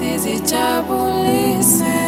preciso te abolir, Senhor.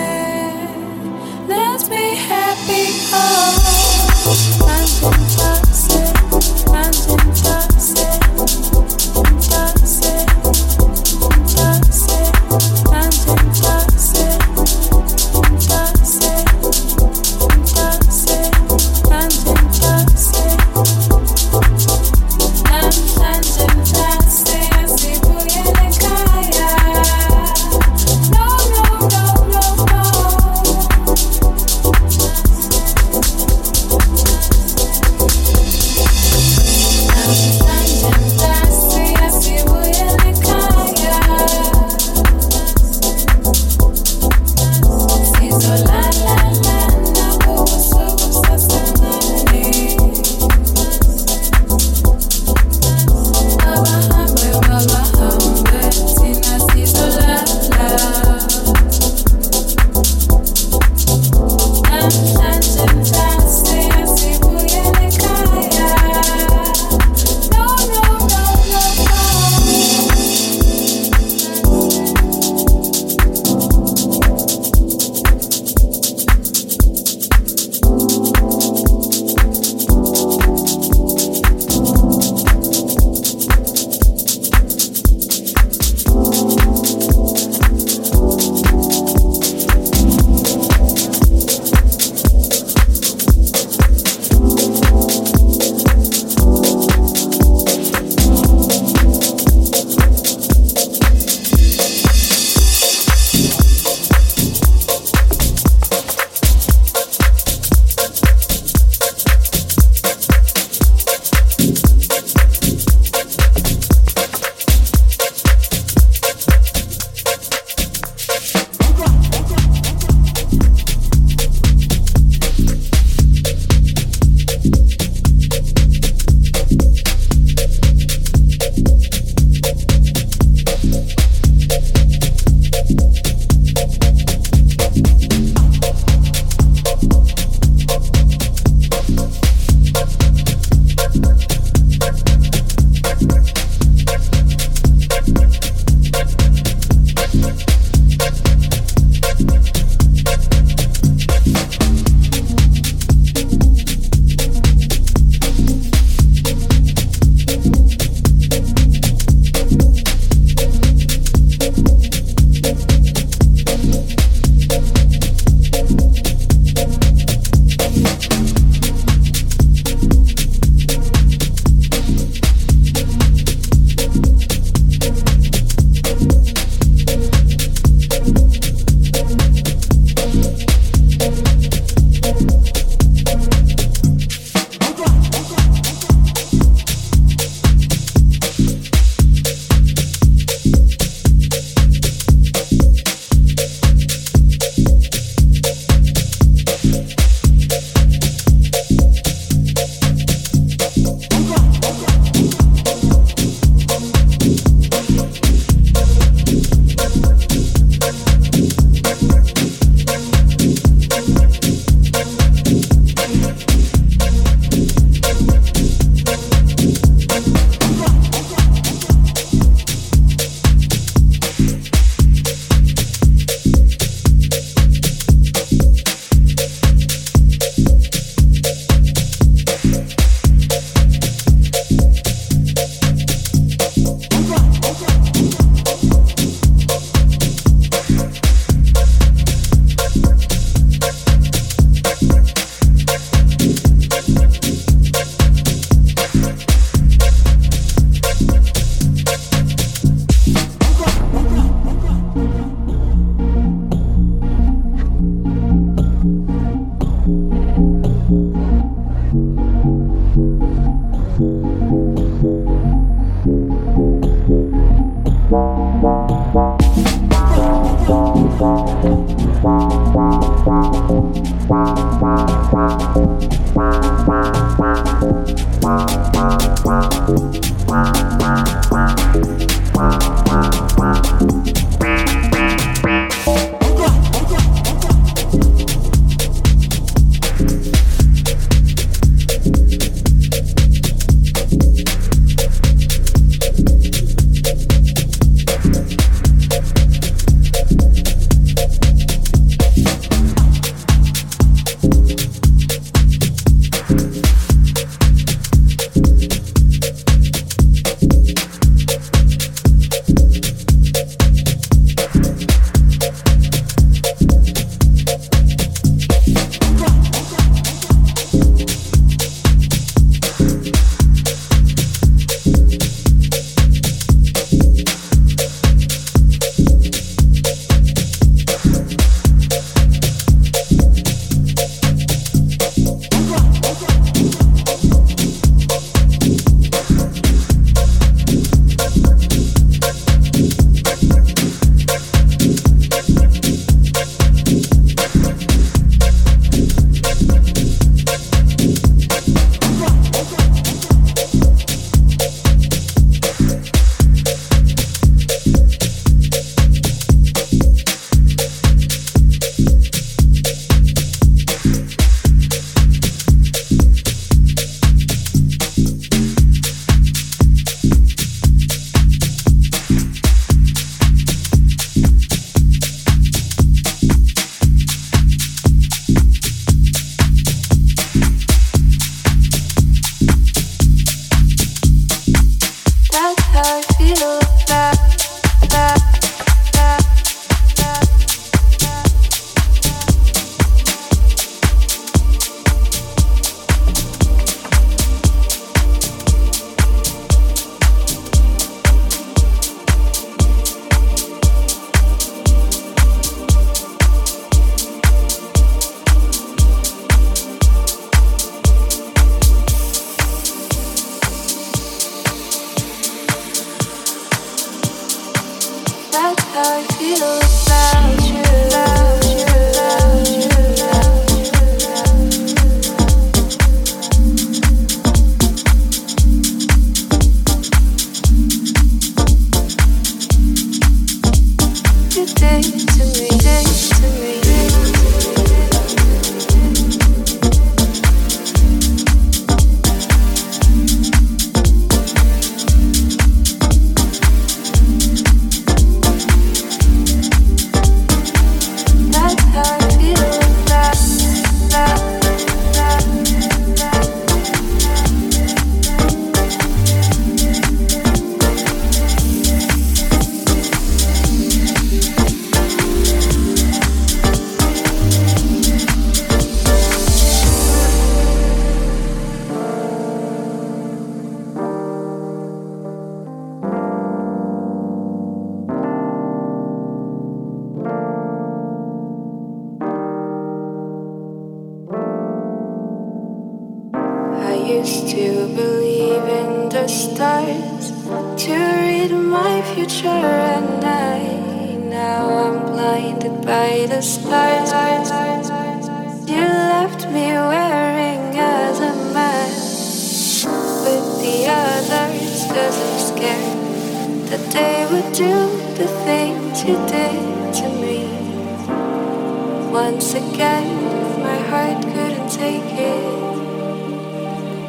take it.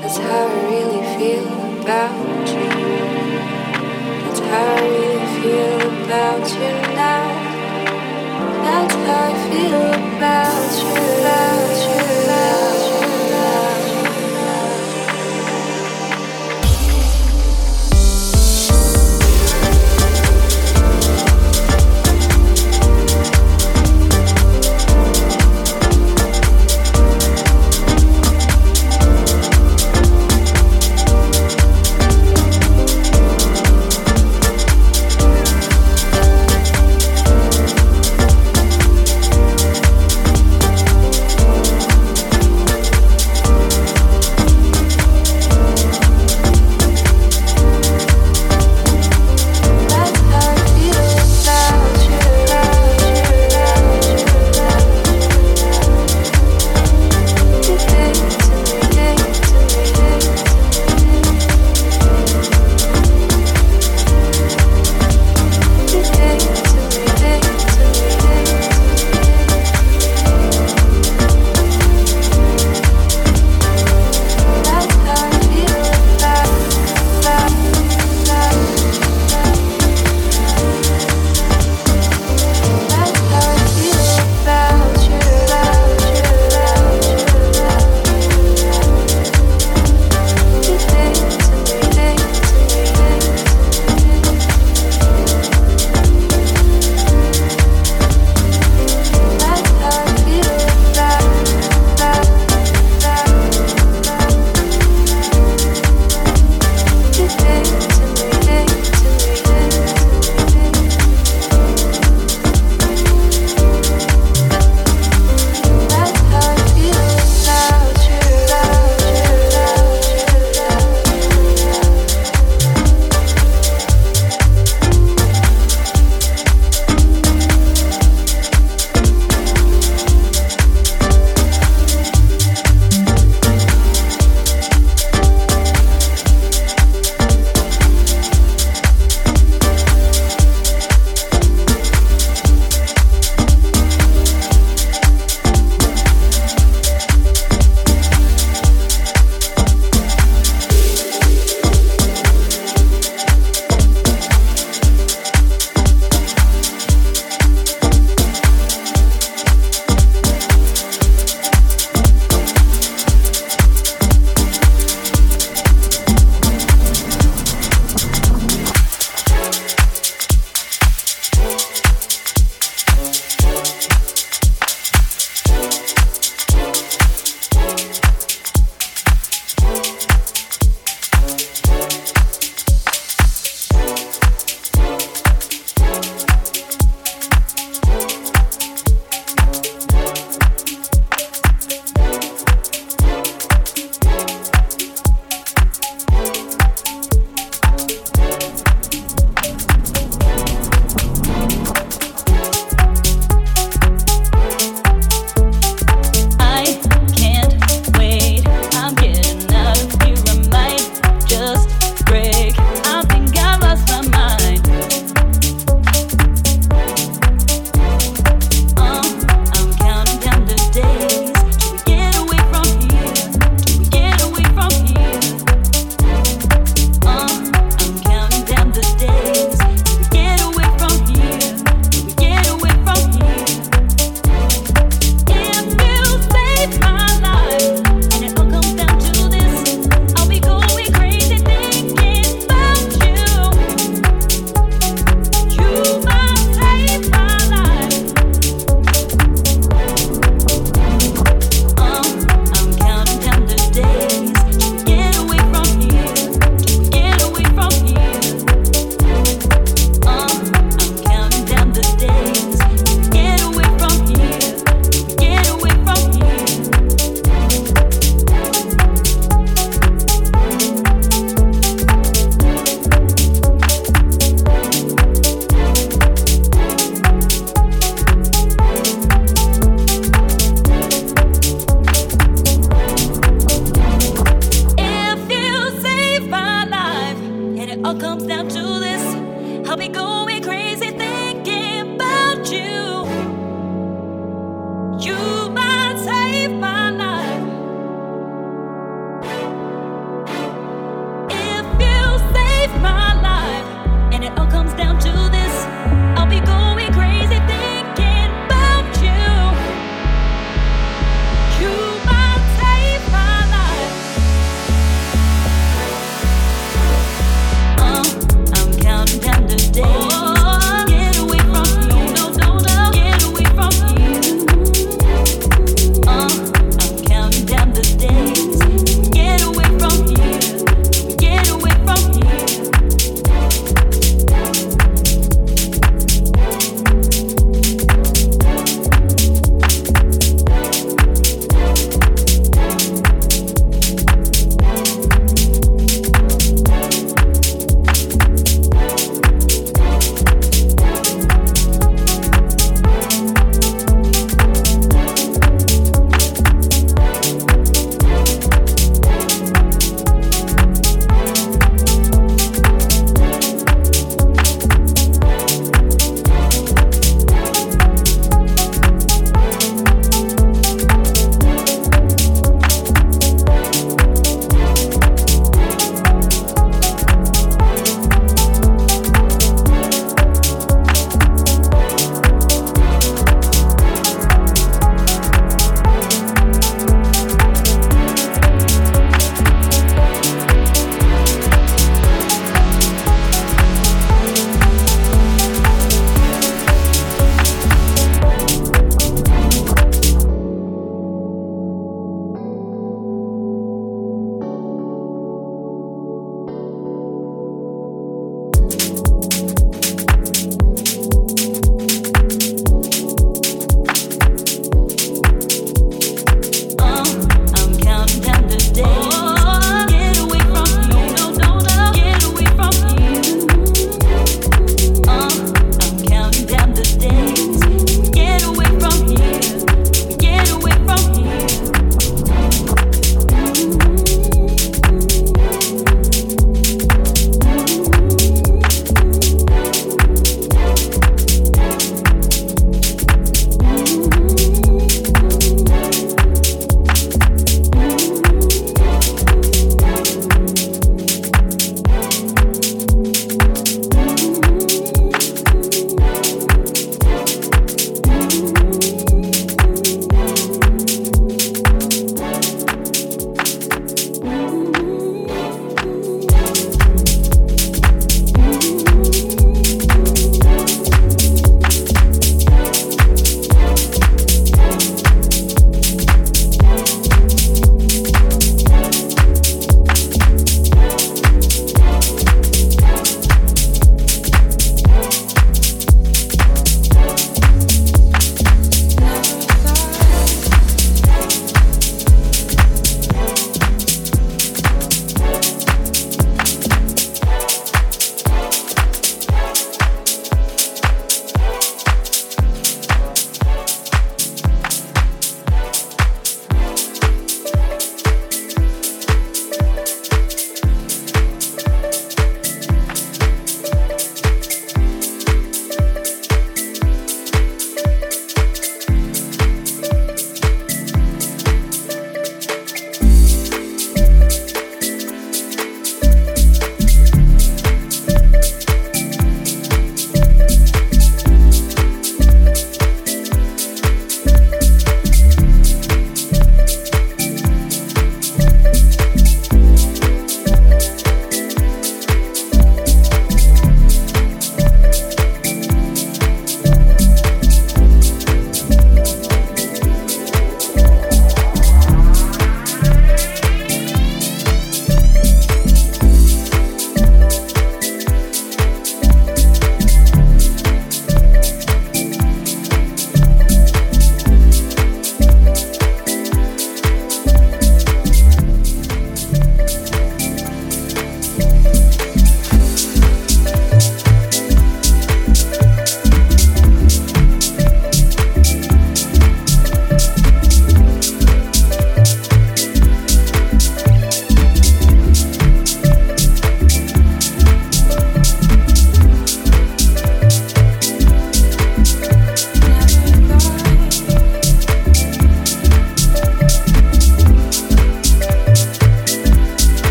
That's how I really feel about you. That's how I really feel about you now. That's how I feel about